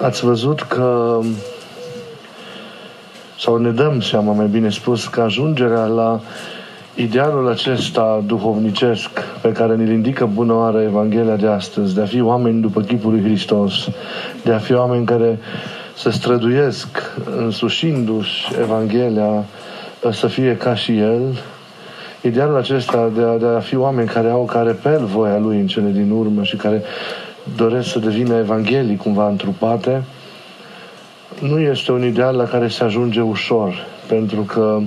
ați văzut că sau ne dăm seama, mai bine spus, că ajungerea la idealul acesta duhovnicesc pe care ne indică bună oară Evanghelia de astăzi, de a fi oameni după chipul lui Hristos, de a fi oameni care se străduiesc însușindu-și Evanghelia să fie ca și El, idealul acesta de a, de a fi oameni care au, care repel voia Lui în cele din urmă și care doresc să devină Evanghelii cumva întrupate, nu este un ideal la care se ajunge ușor, pentru că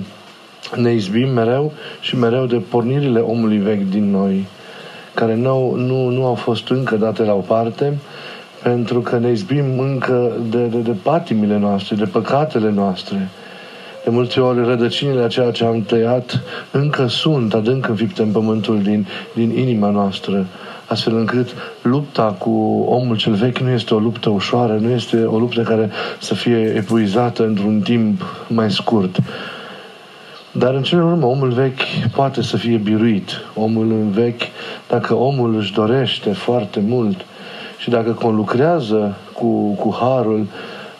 ne izbim mereu și mereu de pornirile omului vechi din noi, care nu, nu, nu au fost încă date la o parte, pentru că ne izbim încă de, de, de patimile noastre, de păcatele noastre. De multe ori rădăcinile a ceea ce am tăiat încă sunt adânc înfipte în pământul din, din inima noastră astfel încât lupta cu omul cel vechi nu este o luptă ușoară, nu este o luptă care să fie epuizată într-un timp mai scurt. Dar în cele urmă, omul vechi poate să fie biruit. Omul vechi, dacă omul își dorește foarte mult și dacă conlucrează cu, cu harul,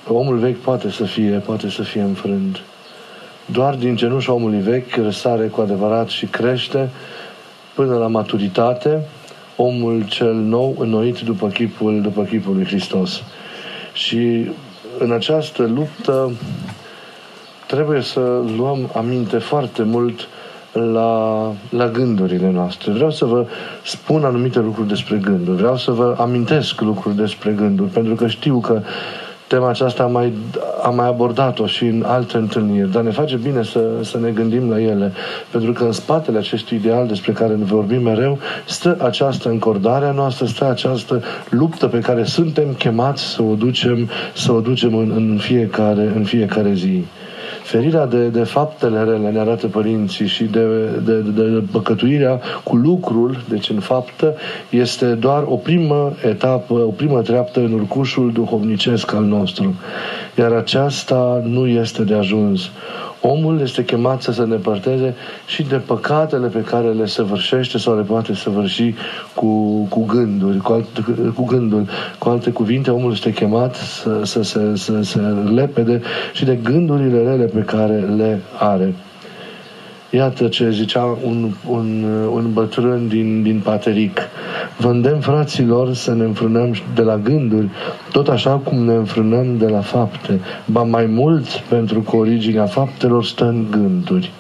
omul vechi poate să fie, poate să fie înfrânt. Doar din cenușa omului vechi răsare cu adevărat și crește până la maturitate, omul cel nou înnoit după chipul, după chipul lui Hristos. Și în această luptă trebuie să luăm aminte foarte mult la, la gândurile noastre. Vreau să vă spun anumite lucruri despre gânduri. Vreau să vă amintesc lucruri despre gânduri, pentru că știu că tema aceasta am mai, am mai abordat-o și în alte întâlniri, dar ne face bine să, să ne gândim la ele, pentru că în spatele acestui ideal despre care ne vorbim mereu, stă această încordare a noastră, stă această luptă pe care suntem chemați să o ducem, să o ducem în, în, fiecare, în fiecare zi. Ferirea de, de faptele rele ne arată părinții și de, de, de, de păcătuirea cu lucrul, deci în faptă, este doar o primă etapă, o primă treaptă în urcușul duhovnicesc al nostru. Iar aceasta nu este de ajuns. Omul este chemat să se îndepărteze și de păcatele pe care le săvârșește sau le poate săvârși cu, cu gânduri, cu, alt, cu gândul. Cu alte cuvinte, omul este chemat să, să, să, să, să lepede și de gândurile rele pe care le are. Iată ce zicea un, un, un bătrân din, din Pateric. Vă îndemn, fraților, să ne înfrânăm de la gânduri, tot așa cum ne înfrânăm de la fapte. Ba mai mult, pentru că originea faptelor stă în gânduri.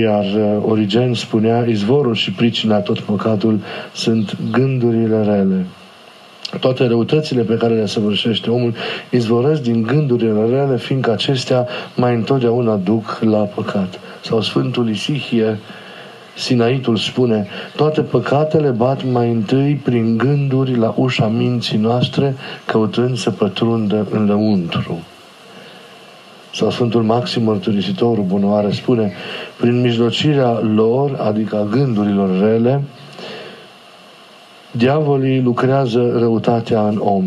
Iar uh, Origen spunea, izvorul și pricina tot păcatul sunt gândurile rele. Toate răutățile pe care le săvârșește omul izvoresc din gândurile rele, fiindcă acestea mai întotdeauna duc la păcat. Sau Sfântul Isihie, Sinaitul spune, toate păcatele bat mai întâi prin gânduri la ușa minții noastre, căutând să pătrundă în lăuntru. Sau Sfântul Maxim Mărturisitorul Bunoare spune, prin mijlocirea lor, adică a gândurilor rele, diavolii lucrează răutatea în om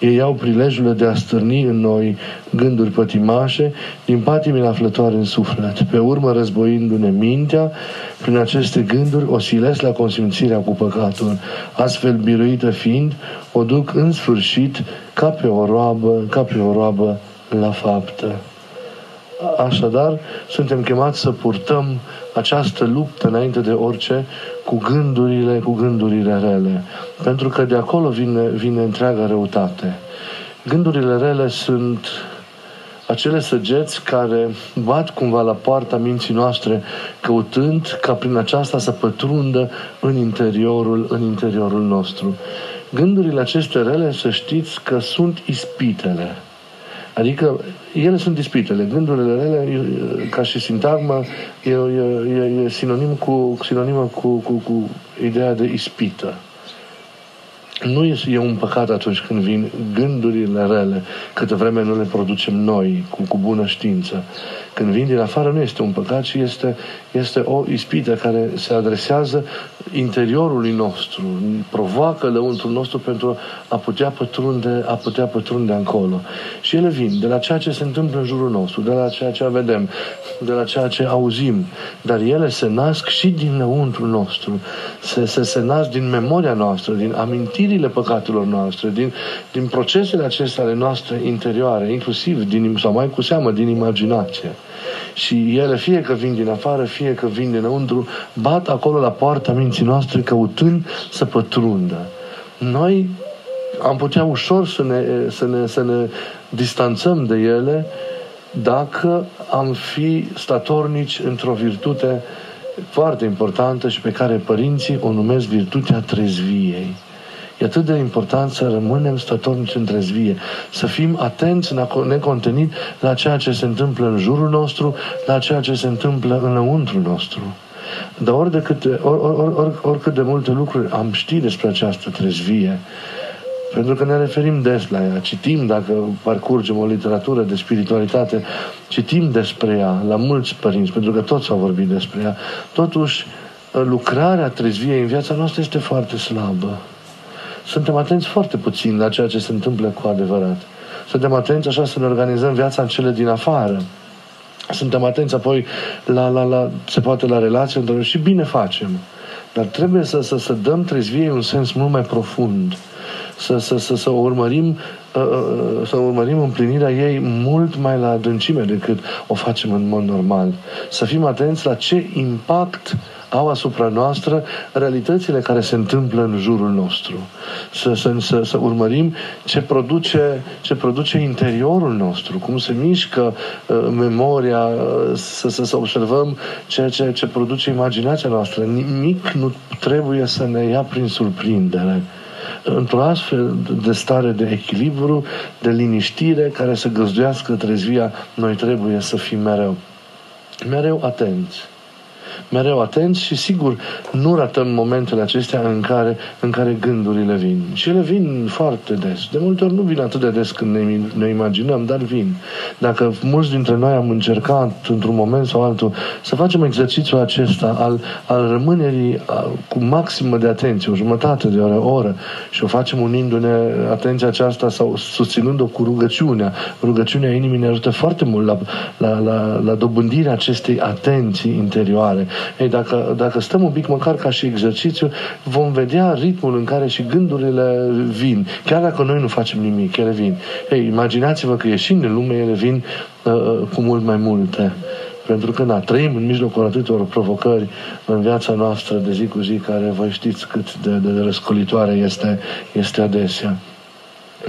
ei au prilejul de a stârni în noi gânduri pătimașe din patimile aflătoare în suflet. Pe urmă, războindu-ne mintea, prin aceste gânduri o silesc la consimțirea cu păcatul. Astfel, biruită fiind, o duc în sfârșit ca pe o roabă, ca pe o roabă la faptă. Așadar, suntem chemați să purtăm această luptă înainte de orice cu gândurile, cu gândurile rele. Pentru că de acolo vine, vine întreaga răutate. Gândurile rele sunt acele săgeți care bat cumva la poarta minții noastre, căutând ca prin aceasta să pătrundă în interiorul, în interiorul nostru. Gândurile aceste rele, să știți că sunt ispitele. Adică ele sunt ispitele. Gândurile rele, ca și sintagmă, e, e, e sinonim cu, sinonimă cu, cu, cu ideea de ispită. Nu e un păcat atunci când vin gândurile rele, câtă vreme nu le producem noi, cu, cu bună știință. Când vin din afară nu este un păcat, ci este, este o ispită care se adresează interiorului nostru, provoacă lăuntrul nostru pentru a putea pătrunde, a putea pătrunde acolo. Și ele vin de la ceea ce se întâmplă în jurul nostru, de la ceea ce vedem, de la ceea ce auzim, dar ele se nasc și din lăuntrul nostru, se, se, se nasc din memoria noastră, din amintirile păcatelor noastre, din, din procesele acestea ale noastre interioare, inclusiv din, sau mai cu seamă din imaginație. Și ele, fie că vin din afară, fie că vin dinăuntru, bat acolo la poarta minții noastre căutând să pătrundă. Noi am putea ușor să ne, să ne, să ne distanțăm de ele dacă am fi statornici într-o virtute foarte importantă și pe care părinții o numesc virtutea trezviei. E atât de important să rămânem stătornici în trezvie, să fim atenți necontenit la ceea ce se întâmplă în jurul nostru, la ceea ce se întâmplă înăuntru nostru. Dar ori de câte, or, or, or, or, oricât de multe lucruri am ști despre această trezvie, pentru că ne referim des la ea, citim, dacă parcurgem o literatură de spiritualitate, citim despre ea la mulți părinți, pentru că toți au vorbit despre ea. Totuși, lucrarea trezviei în viața noastră este foarte slabă suntem atenți foarte puțin la ceea ce se întâmplă cu adevărat. Suntem atenți așa să ne organizăm viața în cele din afară. Suntem atenți apoi la, la, la se poate la relații între și bine facem. Dar trebuie să, să, să dăm trezviei un sens mult mai profund. Să, să, să, să urmărim uh, uh, să urmărim împlinirea ei mult mai la adâncime decât o facem în mod normal. Să fim atenți la ce impact uh, au asupra noastră realitățile care se întâmplă în jurul nostru. Să, să, să, să urmărim ce produce, ce produce interiorul nostru, cum se mișcă uh, memoria, uh, să, să, să observăm ceea ce, ce produce imaginația noastră. Nimic nu trebuie să ne ia prin surprindere într-o astfel de stare de echilibru, de liniștire care să găzduiască trezvia, noi trebuie să fim mereu, mereu atenți mereu atenți și sigur nu ratăm momentele acestea în care, în care gândurile vin. Și ele vin foarte des. De multe ori nu vin atât de des când ne, ne imaginăm, dar vin. Dacă mulți dintre noi am încercat într-un moment sau altul să facem exercițiul acesta al, al rămânerii cu maximă de atenție, o jumătate de oră, o oră, și o facem unindu-ne atenția aceasta sau susținând-o cu rugăciunea. Rugăciunea inimii ne ajută foarte mult la, la, la, la dobândirea acestei atenții interioare. Ei, dacă, dacă stăm un pic măcar ca și exercițiu, vom vedea ritmul în care și gândurile vin. Chiar dacă noi nu facem nimic, ele vin. Ei, imaginați-vă că ieșind în lume, ele vin uh, uh, cu mult mai multe. Pentru că, na, trăim în mijlocul atâtor provocări în viața noastră de zi cu zi, care voi știți cât de, de, de răscolitoare este, este adesea.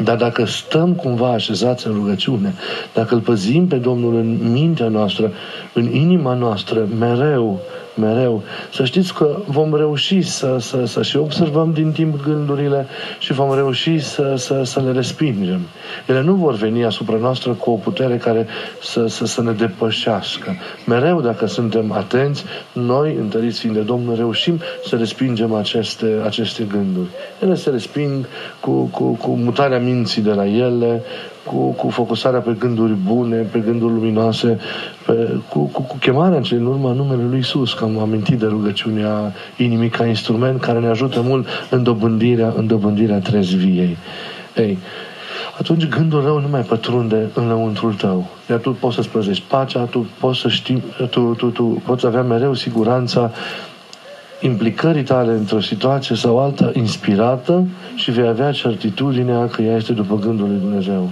Dar dacă stăm cumva așezați în rugăciune, dacă îl păzim pe Domnul în mintea noastră, în inima noastră, mereu, mereu. Să știți că vom reuși să, să, să și observăm din timp gândurile și vom reuși să, să, să le respingem. Ele nu vor veni asupra noastră cu o putere care să, să, să ne depășească. Mereu, dacă suntem atenți, noi, întăriți fiind de Domnul, reușim să respingem aceste, aceste gânduri. Ele se resping cu, cu, cu mutarea minții de la ele, cu, cu focusarea pe gânduri bune, pe gânduri luminoase, pe, cu, cu, cu chemarea în urma numele Lui Isus, că am amintit de rugăciunea inimii ca instrument care ne ajută mult în dobândirea, în dobândirea trezviei. Ei, atunci gândul rău nu mai pătrunde înăuntrul tău. Iar tu poți să-ți păzești pacea, tu poți să știi, tu, tu, tu poți avea mereu siguranța implicării tale într-o situație sau alta inspirată și vei avea certitudinea că ea este după gândul lui Dumnezeu.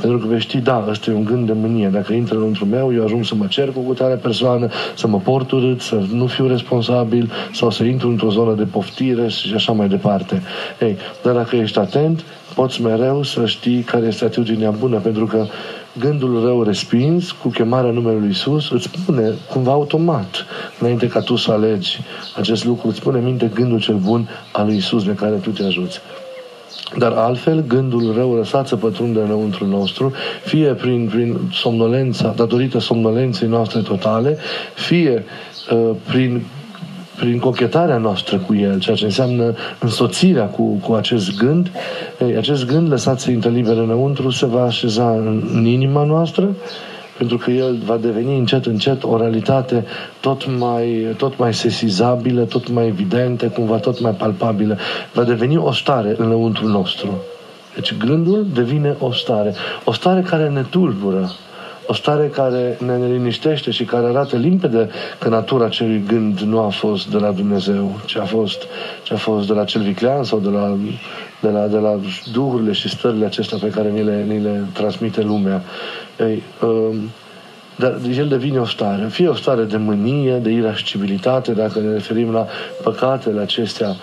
Pentru că vei ști, da, ăsta e un gând de mânie. Dacă intră înăuntru meu, eu ajung să mă cer cu tare persoană, să mă port urât, să nu fiu responsabil sau să intru într-o zonă de poftire și așa mai departe. Ei, dar dacă ești atent, poți mereu să știi care este atitudinea bună, pentru că gândul rău respins cu chemarea numelui Isus îți spune cumva automat, înainte ca tu să alegi acest lucru, îți spune minte gândul cel bun al lui Isus de care tu te ajuți. Dar altfel, gândul rău lăsat să pătrundă înăuntru nostru, fie prin, prin somnolența, datorită somnolenței noastre totale, fie uh, prin prin cochetarea noastră cu el, ceea ce înseamnă însoțirea cu, cu acest gând, ei, acest gând lăsat să intre liber înăuntru se va așeza în, în inima noastră pentru că el va deveni încet, încet o realitate tot mai, tot mai sesizabilă, tot mai evidentă, cumva tot mai palpabilă. Va deveni o stare înăuntru nostru. Deci gândul devine o stare. O stare care ne tulbură. O stare care ne neliniștește și care arată limpede că natura acelui gând nu a fost de la Dumnezeu, ci a fost, ci a fost de la cel viclean sau de la, de la, de la duhurile și stările acestea pe care ni le, ni le transmite lumea. Ei, um, dar el devine o stare. Fie o stare de mânie, de irascibilitate, dacă ne referim la păcatele acestea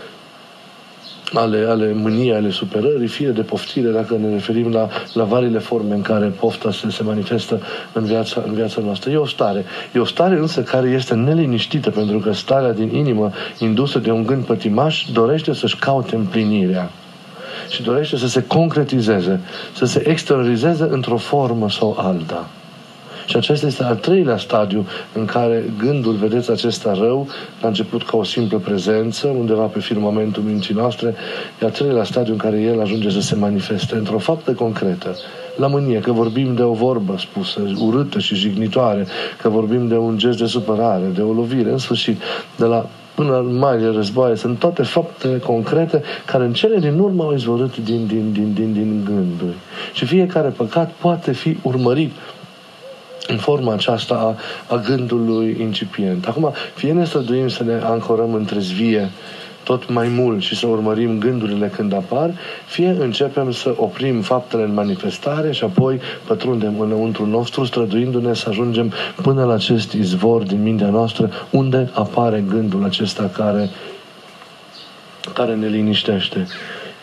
ale, ale mâniei, ale superării, fie de poftire, dacă ne referim la, la varile forme în care pofta se, se manifestă în viața, în viața noastră. E o stare. E o stare însă care este neliniștită, pentru că starea din inimă, indusă de un gând pătimaș, dorește să-și caute împlinirea și dorește să se concretizeze, să se exteriorizeze într-o formă sau alta. Și acesta este al treilea stadiu în care gândul, vedeți, acesta rău, a început ca o simplă prezență, undeva pe firmamentul minții noastre, e al treilea stadiu în care el ajunge să se manifeste într-o faptă concretă. La mânie, că vorbim de o vorbă spusă, urâtă și jignitoare, că vorbim de un gest de supărare, de o lovire, în sfârșit, de la până la marile războaie, sunt toate faptele concrete care în cele din urmă au izvorât din, din, din, din, din gânduri. Și fiecare păcat poate fi urmărit în forma aceasta a, a gândului incipient. Acum, fie ne străduim să ne ancorăm între zvie tot mai mult și să urmărim gândurile când apar, fie începem să oprim faptele în manifestare și apoi pătrundem înăuntru nostru, străduindu-ne să ajungem până la acest izvor din mintea noastră, unde apare gândul acesta care, care ne liniștește.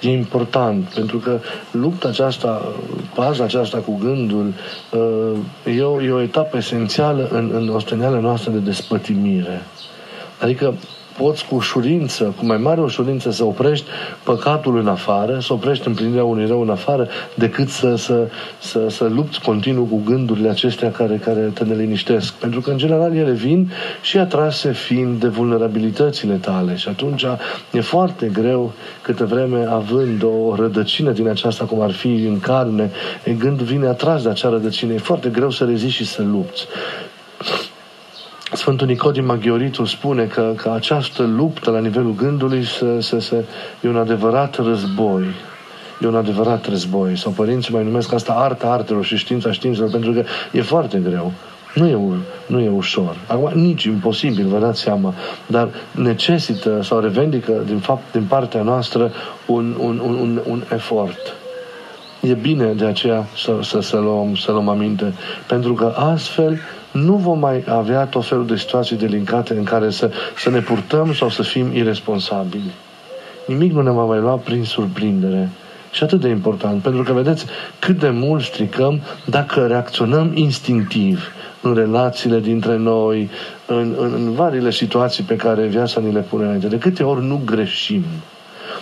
E important, pentru că lupta aceasta, paza aceasta cu gândul, uh, e o, e o etapă esențială în, în osteneala noastră de despătimire. Adică poți cu ușurință, cu mai mare ușurință să oprești păcatul în afară, să oprești împlinirea unui rău în afară, decât să, să, să, să lupți continuu cu gândurile acestea care, care te neliniștesc. Pentru că, în general, ele vin și atrase fiind de vulnerabilitățile tale. Și atunci e foarte greu, câte vreme având o rădăcină din aceasta, cum ar fi în carne, gândul vine atras de acea rădăcină. E foarte greu să reziști și să lupți. Sfântul Nicodim Maghioritul spune că, că această luptă la nivelul gândului se, se, se, e un adevărat război. E un adevărat război. Sau părinții mai numesc asta arta artelor și știința științelor, pentru că e foarte greu. Nu e, nu e ușor. Acum, nici imposibil, vă dați seama, dar necesită sau revendică din, fapt, din partea noastră un, un, un, un, un efort. E bine de aceea să, să, să, luăm, să luăm aminte, pentru că astfel nu vom mai avea tot felul de situații delicate în care să, să ne purtăm sau să fim irresponsabili. Nimic nu ne va mai lua prin surprindere. Și atât de important, pentru că vedeți cât de mult stricăm dacă reacționăm instinctiv în relațiile dintre noi, în, în, în varile situații pe care viața ni le pune înainte. De câte ori nu greșim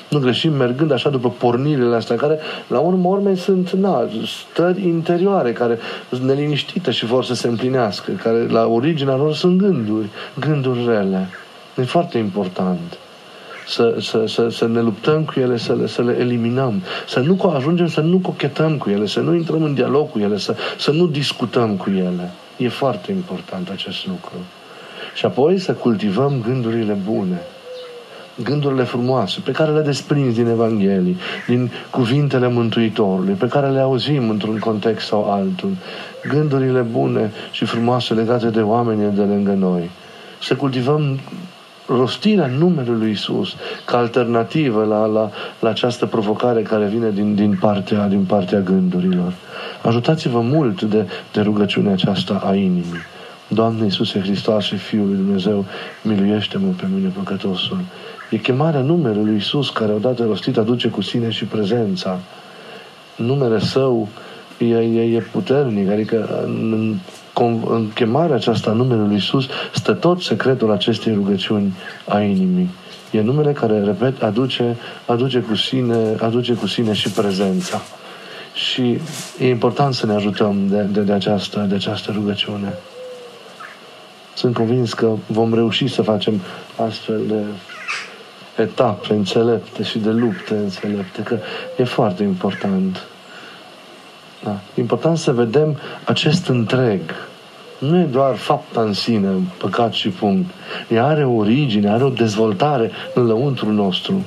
nu greșim mergând așa după pornirile astea, care la urmă urmei sunt na, stări interioare, care sunt neliniștite și vor să se împlinească, care la originea lor sunt gânduri, gânduri rele. E foarte important să, să, să, să ne luptăm cu ele, să le, să le eliminăm, să nu ajungem să nu cochetăm cu ele, să nu intrăm în dialog cu ele, să, să nu discutăm cu ele. E foarte important acest lucru. Și apoi să cultivăm gândurile bune gândurile frumoase pe care le desprinzi din Evanghelii, din cuvintele Mântuitorului, pe care le auzim într-un context sau altul, gândurile bune și frumoase legate de oamenii de lângă noi. Să cultivăm rostirea numelui lui Isus ca alternativă la, la, la această provocare care vine din, din, partea, din partea gândurilor. Ajutați-vă mult de, de rugăciunea aceasta a inimii. Doamne Iisuse Hristos și Fiul lui Dumnezeu, miluiește-mă pe mine păcătosul. E chemarea numelui lui Isus, care odată rostit aduce cu sine și prezența. Numele Său e, e, e puternic, adică în, în, în chemarea aceasta a numelui lui Isus stă tot secretul acestei rugăciuni a inimii. E numele care, repet, aduce, aduce, cu sine, aduce cu sine și prezența. Și e important să ne ajutăm de, de, de, această, de această rugăciune. Sunt convins că vom reuși să facem astfel de etape înțelepte și de lupte înțelepte, că e foarte important. Da? E important să vedem acest întreg. Nu e doar fapta în sine, păcat și punct. Ea are o origine, are o dezvoltare în lăuntru nostru.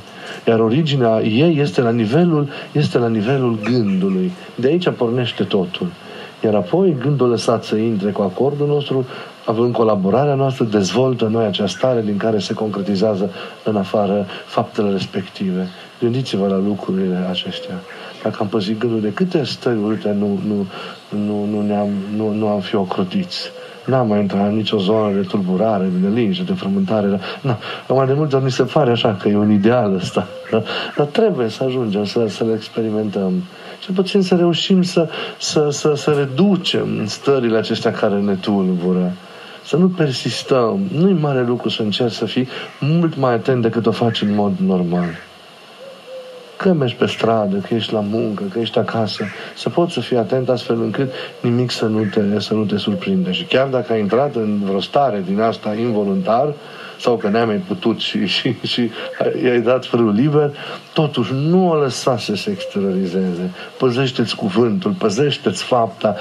Iar originea ei este la nivelul, este la nivelul gândului. De aici pornește totul. Iar apoi gândul lăsat să intre cu acordul nostru, având colaborarea noastră, dezvoltă noi această stare din care se concretizează în afară faptele respective. Gândiți-vă la lucrurile acestea. Dacă am păzit gândul de câte stări urâte nu, nu, nu, nu, ne-am, nu, nu am fi ocrotiți. N-am mai intrat în nicio zonă de tulburare, de liniște, de frământare. Na, mai de multe ori mi se pare așa că e un ideal ăsta. Da? Dar trebuie să ajungem să, să le experimentăm. Cel puțin să reușim să, să, să, să reducem stările acestea care ne tulbură. Să nu persistăm. Nu-i mare lucru să încerci să fii mult mai atent decât o faci în mod normal că mergi pe stradă, că ești la muncă, că ești acasă, să poți să fii atent astfel încât nimic să nu te, să nu te surprinde. Și chiar dacă ai intrat în vreo stare din asta involuntar, sau că n-ai mai putut și, și, și i-ai dat frâul liber, totuși nu o lăsa să se exteriorizeze. Păzește-ți cuvântul, păzește-ți fapta,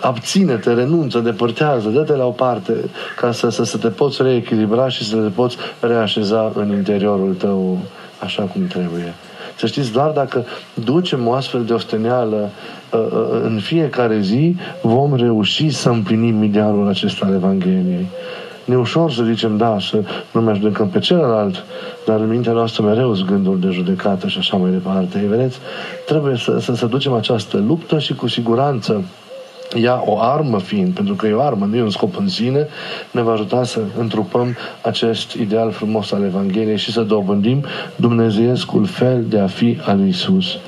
abține-te, renunță, depărtează, dă-te la o parte ca să, să, să te poți reechilibra și să te poți reașeza în interiorul tău așa cum trebuie. Să știți, doar dacă ducem o astfel de osteneală uh, uh, în fiecare zi, vom reuși să împlinim idealul acesta al Evangheliei. Ne ușor să zicem, da, să nu mai judecăm pe celălalt, dar în mintea noastră mereu sunt gânduri de judecată și așa mai departe. Vedeți? Trebuie să, să, să ducem această luptă și cu siguranță ea o armă fiind, pentru că e o armă, nu e un scop în sine, ne va ajuta să întrupăm acest ideal frumos al Evangheliei și să dobândim dumnezeiescul fel de a fi al lui Isus.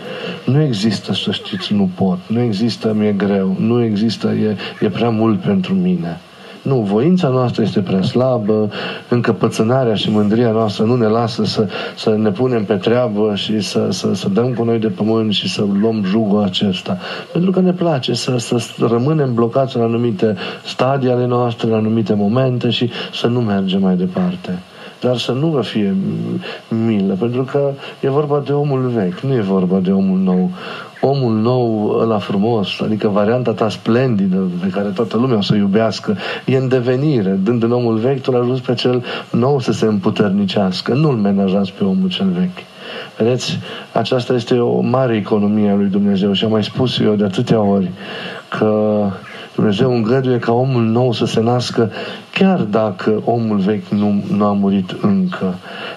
Nu există, să știți, nu pot, nu există, mi-e greu, nu există, e, e prea mult pentru mine. Nu, voința noastră este prea slabă, încăpățânarea și mândria noastră nu ne lasă să, să ne punem pe treabă și să, să, să dăm cu noi de pământ și să luăm jugul acesta. Pentru că ne place să, să rămânem blocați în anumite stadii ale noastre, în anumite momente și să nu mergem mai departe dar să nu vă fie milă, pentru că e vorba de omul vechi, nu e vorba de omul nou omul nou la frumos, adică varianta ta splendidă pe care toată lumea o să iubească, e în devenire. Dând în omul vechi, tu l ajuns pe cel nou să se împuternicească. Nu-l menajați pe omul cel vechi. Vedeți, aceasta este o mare economie a lui Dumnezeu și am mai spus eu de atâtea ori că Dumnezeu îngăduie ca omul nou să se nască chiar dacă omul vechi nu, nu a murit încă.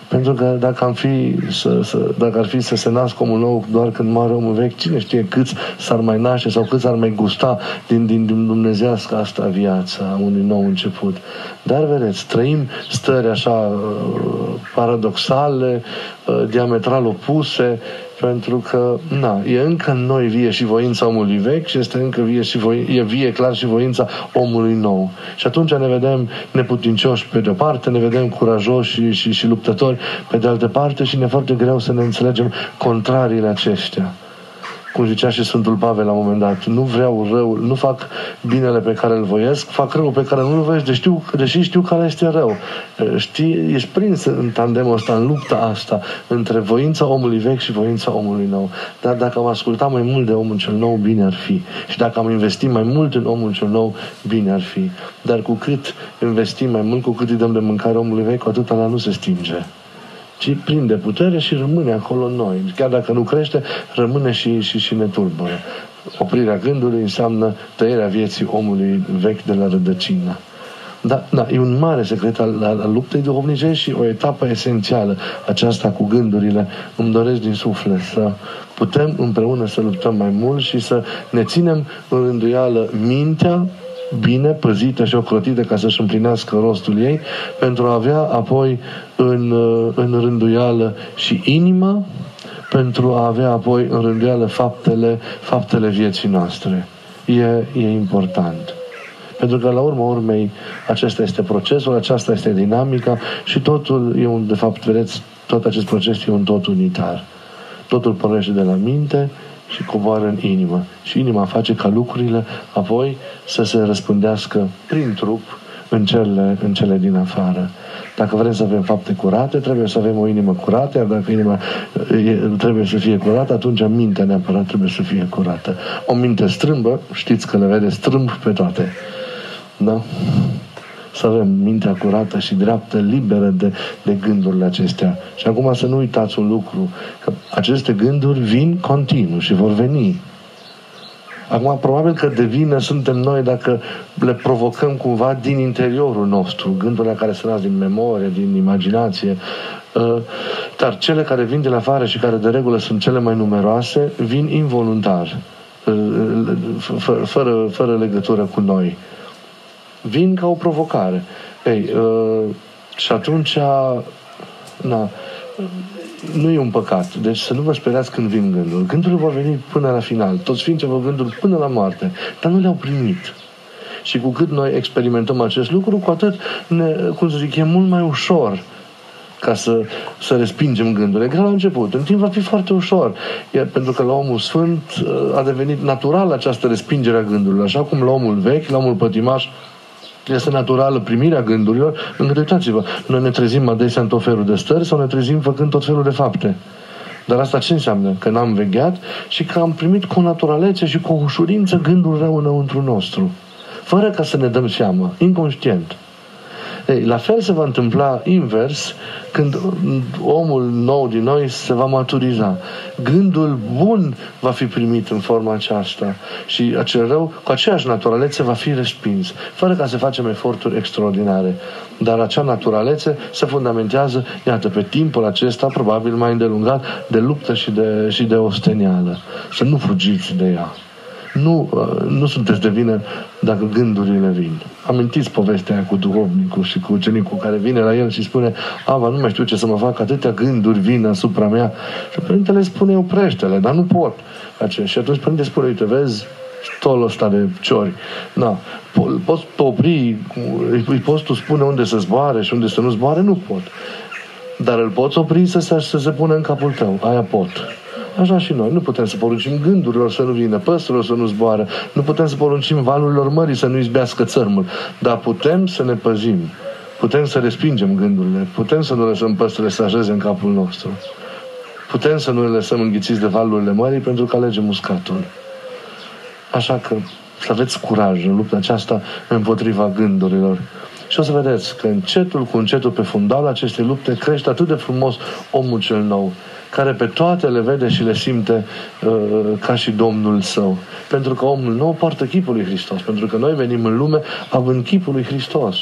Pentru că dacă, am fi să, să, dacă ar fi să se nască omul nou doar când moare omul vechi, cine știe câți s-ar mai naște sau câți ar mai gusta din, din, din dumnezească asta viața a unui nou început. Dar vedeți, trăim stări așa uh, paradoxale, uh, diametral opuse, pentru că, na, e încă în noi vie și voința omului vechi și este încă vie și voi, e vie clar și voința omului nou. Și atunci ne vedem neputincioși pe de-o parte, ne vedem curajoși și, și, și luptători pe de altă parte și ne e foarte greu să ne înțelegem contrariile aceștia cum zicea și Sfântul Pavel la un moment dat, nu vreau rău, nu fac binele pe care îl voiesc, fac rău pe care nu îl voiesc, deși știu, deși știu care este rău. Știi, ești prins în tandemul ăsta, în lupta asta, între voința omului vechi și voința omului nou. Dar dacă am ascultat mai mult de omul cel nou, bine ar fi. Și dacă am investit mai mult în omul cel nou, bine ar fi. Dar cu cât investim mai mult, cu cât îi dăm de mâncare omului vechi, cu atât la nu se stinge ci prinde putere și rămâne acolo în noi. Chiar dacă nu crește, rămâne și, și, și ne tulbură. Oprirea gândului înseamnă tăierea vieții omului vechi de la rădăcină. Da, da, e un mare secret al, al, al luptei duhovnicești și o etapă esențială aceasta cu gândurile. Îmi doresc din suflet să putem împreună să luptăm mai mult și să ne ținem în rânduială mintea, bine păzită și ocrotită ca să-și împlinească rostul ei, pentru a avea apoi în, în rânduială și inima, pentru a avea apoi în rânduială faptele, faptele vieții noastre. E, e important. Pentru că, la urma urmei, acesta este procesul, aceasta este dinamica și totul e un, de fapt, vedeți, tot acest proces e un tot unitar. Totul pornește de la minte, și coboară în inimă. Și inima face ca lucrurile apoi să se răspândească prin trup în cele, în cele din afară. Dacă vrem să avem fapte curate, trebuie să avem o inimă curată, iar dacă inima trebuie să fie curată, atunci mintea neapărat trebuie să fie curată. O minte strâmbă, știți că le vede strâmb pe toate. Da? Să avem mintea curată și dreaptă, liberă de, de gândurile acestea. Și acum să nu uitați un lucru, că aceste gânduri vin continuu și vor veni. Acum, probabil că de vină suntem noi dacă le provocăm cumva din interiorul nostru, gândurile care se nasc din memorie, din imaginație, uh, dar cele care vin din afară și care de regulă sunt cele mai numeroase, vin involuntar, uh, fără, fără legătură cu noi. Vin ca o provocare. Ei, uh, și atunci, na, nu e un păcat. Deci să nu vă speriați când vin gânduri. Gândurile vor veni până la final. Toți ființe vor gânduri până la moarte. Dar nu le-au primit. Și cu cât noi experimentăm acest lucru, cu atât, ne, cum să zic, e mult mai ușor ca să, să respingem gândurile. Ca la început. În timp va fi foarte ușor. Iar pentru că la omul sfânt uh, a devenit natural această respingere a gândurilor. Așa cum la omul vechi, la omul pătimaș, este naturală primirea gândurilor, încât uitați-vă, noi ne trezim adesea în tot felul de stări sau ne trezim făcând tot felul de fapte. Dar asta ce înseamnă? Că n-am vegheat și că am primit cu naturalețe și cu ușurință gândul rău înăuntru nostru. Fără ca să ne dăm seama, inconștient. Ei, la fel se va întâmpla invers când omul nou din noi se va maturiza. Gândul bun va fi primit în forma aceasta și acel rău cu aceeași naturalețe va fi respins, fără ca să facem eforturi extraordinare. Dar acea naturalețe se fundamentează, iată, pe timpul acesta, probabil mai îndelungat, de luptă și de, și de ostenială. Să nu fugiți de ea. Nu, uh, nu sunteți de vină dacă gândurile vin. Amintiți povestea aia cu duhovnicul și cu ucenicul care vine la el și spune Ava, nu mai știu ce să mă fac, atâtea gânduri vin asupra mea. Și părintele spune, oprește-le, dar nu pot. Și atunci părintele spune, uite, vezi, stolul ăsta de ciori. Na, po- poți opri, îi poți tu spune unde să zboare și unde să nu zboare? Nu pot. Dar îl poți opri să se, să se pună în capul tău. Aia pot. Așa și noi. Nu putem să poruncim gândurilor să nu vină, păsărilor să nu zboară, nu putem să poruncim valurilor mării să nu izbească țărmul, dar putem să ne păzim. Putem să respingem gândurile, putem să nu lăsăm păsările să așeze în capul nostru. Putem să nu le lăsăm înghițiți de valurile mării pentru că alegem uscatul. Așa că să aveți curaj în lupta aceasta împotriva gândurilor. Și o să vedeți că încetul cu încetul pe fundal acestei lupte crește atât de frumos omul cel nou care pe toate le vede și le simte uh, ca și Domnul său. Pentru că omul nou poartă chipul lui Hristos. Pentru că noi venim în lume având chipul lui Hristos.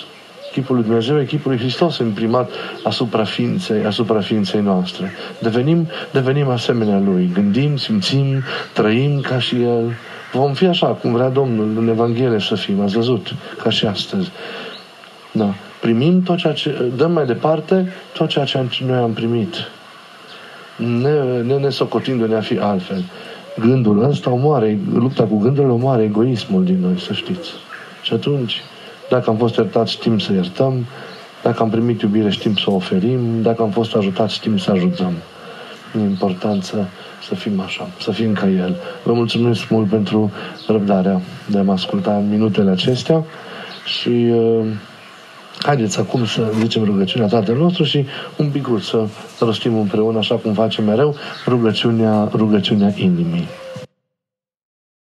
Chipul lui Dumnezeu e chipul lui Hristos imprimat asupra ființei, asupra ființei noastre. Devenim, devenim asemenea Lui. Gândim, simțim, trăim ca și El. Vom fi așa cum vrea Domnul în Evanghelie să fim. Ați văzut? Ca și astăzi. Da. Primim tot ceea ce, dăm mai departe tot ceea ce noi am primit ne, ne, ne socotindu-ne a fi altfel. Gândul ăsta omoare, lupta cu gândurile omoare egoismul din noi, să știți. Și atunci, dacă am fost iertați, știm să iertăm, dacă am primit iubire, știm să o oferim, dacă am fost ajutați, știm să ajutăm. E important să, să fim așa, să fim ca El. Vă mulțumesc mult pentru răbdarea de a mă asculta în minutele acestea și uh, Haideți acum să zicem rugăciunea Tatăl nostru și un pic să rostim împreună, așa cum facem mereu, rugăciunea, rugăciunea inimii.